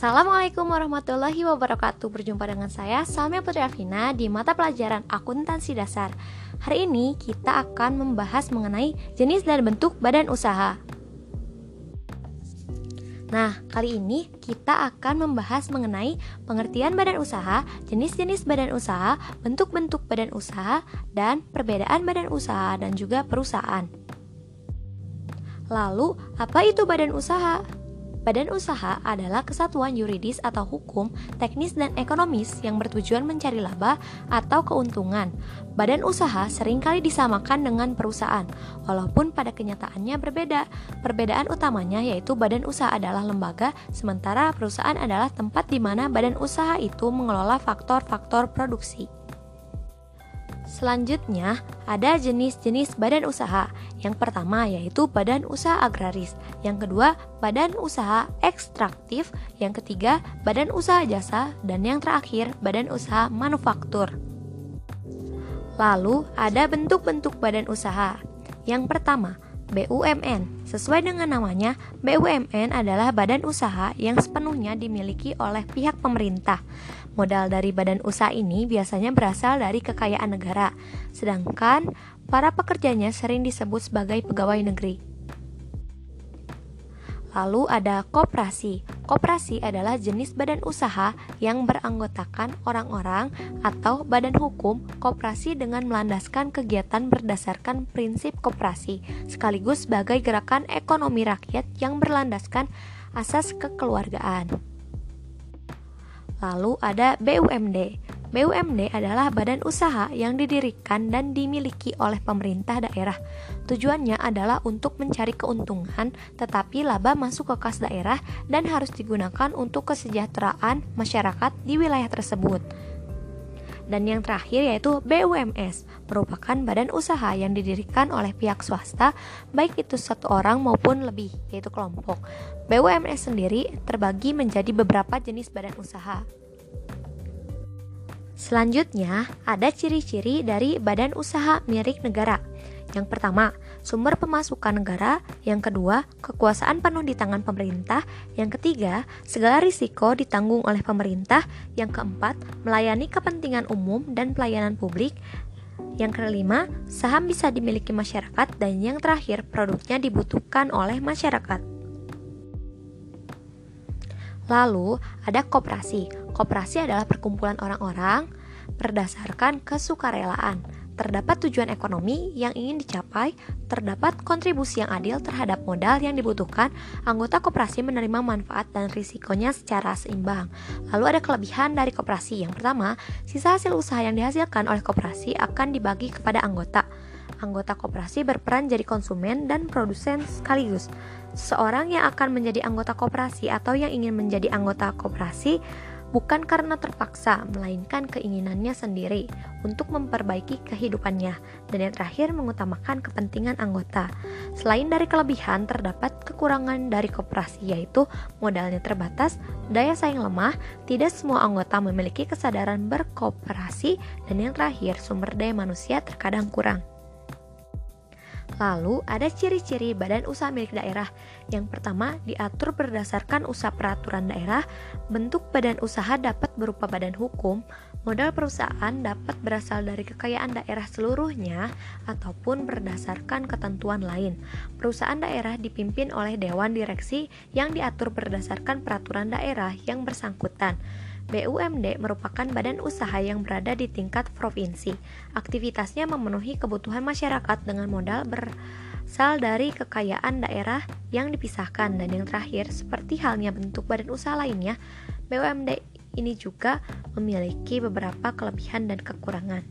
Assalamualaikum warahmatullahi wabarakatuh Berjumpa dengan saya Salmia Putri Afina di mata pelajaran akuntansi dasar Hari ini kita akan membahas mengenai jenis dan bentuk badan usaha Nah, kali ini kita akan membahas mengenai pengertian badan usaha, jenis-jenis badan usaha, bentuk-bentuk badan usaha, dan perbedaan badan usaha dan juga perusahaan. Lalu, apa itu badan usaha? Badan usaha adalah kesatuan yuridis atau hukum, teknis dan ekonomis yang bertujuan mencari laba atau keuntungan. Badan usaha sering kali disamakan dengan perusahaan, walaupun pada kenyataannya berbeda. Perbedaan utamanya yaitu badan usaha adalah lembaga, sementara perusahaan adalah tempat di mana badan usaha itu mengelola faktor-faktor produksi. Selanjutnya, ada jenis-jenis badan usaha. Yang pertama yaitu badan usaha agraris, yang kedua badan usaha ekstraktif, yang ketiga badan usaha jasa, dan yang terakhir badan usaha manufaktur. Lalu, ada bentuk-bentuk badan usaha. Yang pertama, BUMN. Sesuai dengan namanya, BUMN adalah badan usaha yang sepenuhnya dimiliki oleh pihak pemerintah. Modal dari badan usaha ini biasanya berasal dari kekayaan negara, sedangkan para pekerjanya sering disebut sebagai pegawai negeri. Lalu ada koperasi. Koperasi adalah jenis badan usaha yang beranggotakan orang-orang atau badan hukum koperasi dengan melandaskan kegiatan berdasarkan prinsip koperasi, sekaligus sebagai gerakan ekonomi rakyat yang berlandaskan asas kekeluargaan. Lalu ada BUMD. BUMD adalah badan usaha yang didirikan dan dimiliki oleh pemerintah daerah. Tujuannya adalah untuk mencari keuntungan, tetapi laba masuk ke kas daerah dan harus digunakan untuk kesejahteraan masyarakat di wilayah tersebut. Dan yang terakhir yaitu BUMS, merupakan badan usaha yang didirikan oleh pihak swasta, baik itu satu orang maupun lebih, yaitu kelompok. BUMS sendiri terbagi menjadi beberapa jenis badan usaha. Selanjutnya, ada ciri-ciri dari badan usaha milik negara. Yang pertama, sumber pemasukan negara. Yang kedua, kekuasaan penuh di tangan pemerintah. Yang ketiga, segala risiko ditanggung oleh pemerintah. Yang keempat, melayani kepentingan umum dan pelayanan publik. Yang kelima, saham bisa dimiliki masyarakat. Dan yang terakhir, produknya dibutuhkan oleh masyarakat. Lalu, ada koperasi. Koperasi adalah perkumpulan orang-orang berdasarkan kesukarelaan. Terdapat tujuan ekonomi yang ingin dicapai, terdapat kontribusi yang adil terhadap modal yang dibutuhkan, anggota koperasi menerima manfaat dan risikonya secara seimbang. Lalu ada kelebihan dari koperasi. Yang pertama, sisa hasil usaha yang dihasilkan oleh koperasi akan dibagi kepada anggota. Anggota koperasi berperan jadi konsumen dan produsen sekaligus. Seseorang yang akan menjadi anggota koperasi atau yang ingin menjadi anggota koperasi bukan karena terpaksa, melainkan keinginannya sendiri untuk memperbaiki kehidupannya, dan yang terakhir mengutamakan kepentingan anggota. Selain dari kelebihan, terdapat kekurangan dari koperasi, yaitu modalnya terbatas, daya saing lemah, tidak semua anggota memiliki kesadaran berkooperasi, dan yang terakhir, sumber daya manusia terkadang kurang. Lalu ada ciri-ciri badan usaha milik daerah. Yang pertama, diatur berdasarkan usaha peraturan daerah. Bentuk badan usaha dapat berupa badan hukum. Modal perusahaan dapat berasal dari kekayaan daerah seluruhnya ataupun berdasarkan ketentuan lain. Perusahaan daerah dipimpin oleh dewan direksi yang diatur berdasarkan peraturan daerah yang bersangkutan. BUMD merupakan badan usaha yang berada di tingkat provinsi. Aktivitasnya memenuhi kebutuhan masyarakat dengan modal berasal dari kekayaan daerah yang dipisahkan dan yang terakhir seperti halnya bentuk badan usaha lainnya, BUMD ini juga memiliki beberapa kelebihan dan kekurangan.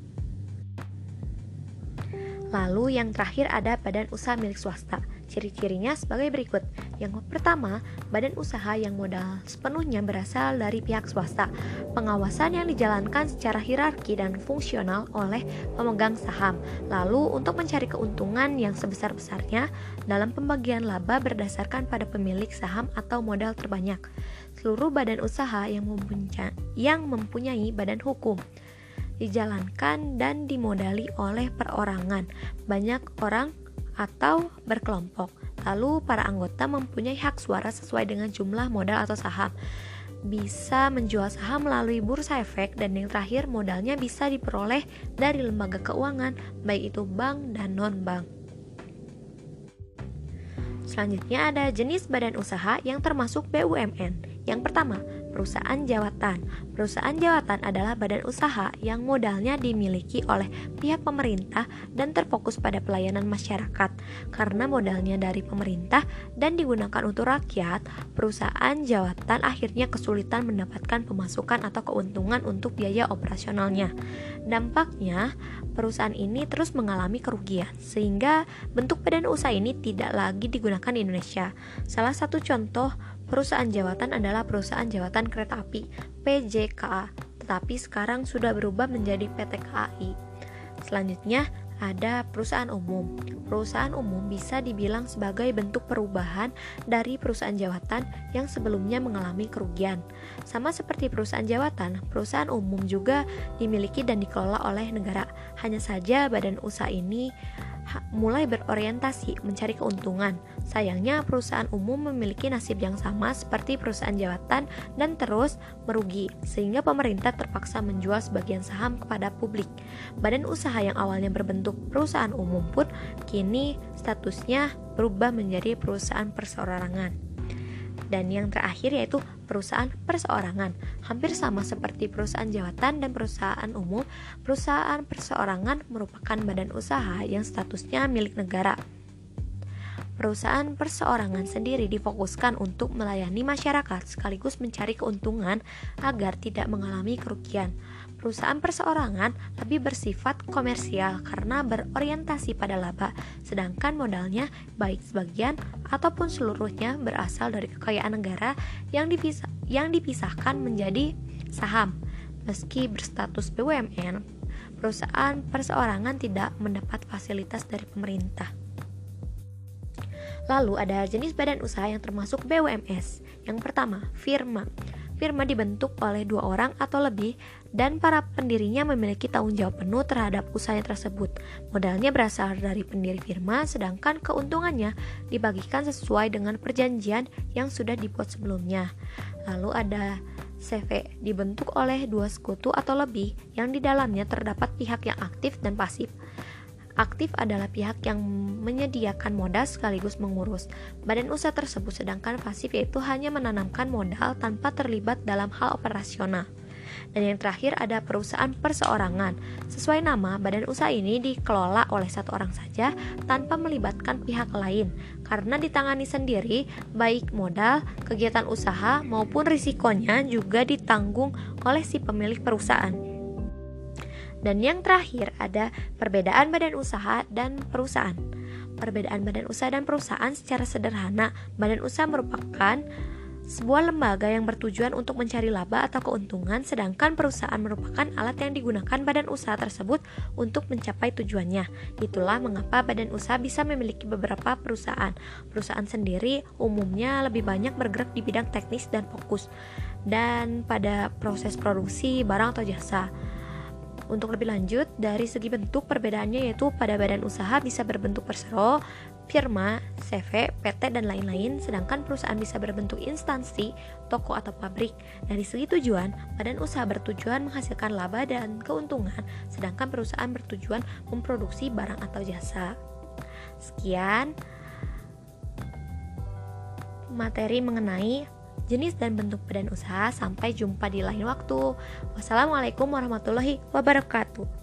Lalu yang terakhir ada badan usaha milik swasta. Ciri-cirinya sebagai berikut. Yang pertama, badan usaha yang modal sepenuhnya berasal dari pihak swasta. Pengawasan yang dijalankan secara hierarki dan fungsional oleh pemegang saham. Lalu, untuk mencari keuntungan yang sebesar-besarnya dalam pembagian laba berdasarkan pada pemilik saham atau modal terbanyak. Seluruh badan usaha yang mempunyai, yang mempunyai badan hukum dijalankan dan dimodali oleh perorangan. Banyak orang atau berkelompok. Lalu para anggota mempunyai hak suara sesuai dengan jumlah modal atau saham. bisa menjual saham melalui bursa efek dan yang terakhir modalnya bisa diperoleh dari lembaga keuangan baik itu bank dan non-bank. Selanjutnya ada jenis badan usaha yang termasuk BUMN. Yang pertama, perusahaan jawatan. Perusahaan jawatan adalah badan usaha yang modalnya dimiliki oleh pihak pemerintah dan terfokus pada pelayanan masyarakat. Karena modalnya dari pemerintah dan digunakan untuk rakyat, perusahaan jawatan akhirnya kesulitan mendapatkan pemasukan atau keuntungan untuk biaya operasionalnya. Dampaknya, perusahaan ini terus mengalami kerugian, sehingga bentuk badan usaha ini tidak lagi digunakan di Indonesia. Salah satu contoh Perusahaan jawatan adalah perusahaan jawatan kereta api PJKA, tetapi sekarang sudah berubah menjadi PT KAI. Selanjutnya ada perusahaan umum. Perusahaan umum bisa dibilang sebagai bentuk perubahan dari perusahaan jawatan yang sebelumnya mengalami kerugian. Sama seperti perusahaan jawatan, perusahaan umum juga dimiliki dan dikelola oleh negara. Hanya saja badan usaha ini mulai berorientasi mencari keuntungan. Sayangnya perusahaan umum memiliki nasib yang sama seperti perusahaan jawatan dan terus merugi, sehingga pemerintah terpaksa menjual sebagian saham kepada publik. Badan usaha yang awalnya berbentuk perusahaan umum pun kini statusnya berubah menjadi perusahaan perseorangan dan yang terakhir yaitu perusahaan perseorangan. Hampir sama seperti perusahaan jawatan dan perusahaan umum, perusahaan perseorangan merupakan badan usaha yang statusnya milik negara. Perusahaan perseorangan sendiri difokuskan untuk melayani masyarakat sekaligus mencari keuntungan agar tidak mengalami kerugian. Perusahaan perseorangan lebih bersifat komersial karena berorientasi pada laba, sedangkan modalnya baik sebagian ataupun seluruhnya berasal dari kekayaan negara yang, dipisah, yang dipisahkan menjadi saham. Meski berstatus BUMN, perusahaan perseorangan tidak mendapat fasilitas dari pemerintah. Lalu ada jenis badan usaha yang termasuk BUMS. Yang pertama, firma. Firma dibentuk oleh dua orang atau lebih dan para pendirinya memiliki tanggung jawab penuh terhadap usaha tersebut. Modalnya berasal dari pendiri firma, sedangkan keuntungannya dibagikan sesuai dengan perjanjian yang sudah dibuat sebelumnya. Lalu ada CV dibentuk oleh dua sekutu atau lebih yang di dalamnya terdapat pihak yang aktif dan pasif. Aktif adalah pihak yang menyediakan modal sekaligus mengurus badan usaha tersebut, sedangkan pasif yaitu hanya menanamkan modal tanpa terlibat dalam hal operasional. Dan yang terakhir ada perusahaan perseorangan. Sesuai nama, badan usaha ini dikelola oleh satu orang saja tanpa melibatkan pihak lain karena ditangani sendiri baik modal, kegiatan usaha maupun risikonya juga ditanggung oleh si pemilik perusahaan. Dan yang terakhir ada perbedaan badan usaha dan perusahaan. Perbedaan badan usaha dan perusahaan secara sederhana, badan usaha merupakan sebuah lembaga yang bertujuan untuk mencari laba atau keuntungan, sedangkan perusahaan merupakan alat yang digunakan badan usaha tersebut untuk mencapai tujuannya. Itulah mengapa badan usaha bisa memiliki beberapa perusahaan. Perusahaan sendiri umumnya lebih banyak bergerak di bidang teknis dan fokus, dan pada proses produksi barang atau jasa. Untuk lebih lanjut, dari segi bentuk perbedaannya yaitu pada badan usaha bisa berbentuk persero, firma, CV, PT, dan lain-lain, sedangkan perusahaan bisa berbentuk instansi, toko, atau pabrik. Dari segi tujuan, badan usaha bertujuan menghasilkan laba dan keuntungan, sedangkan perusahaan bertujuan memproduksi barang atau jasa. Sekian materi mengenai jenis dan bentuk badan usaha. Sampai jumpa di lain waktu. Wassalamualaikum warahmatullahi wabarakatuh.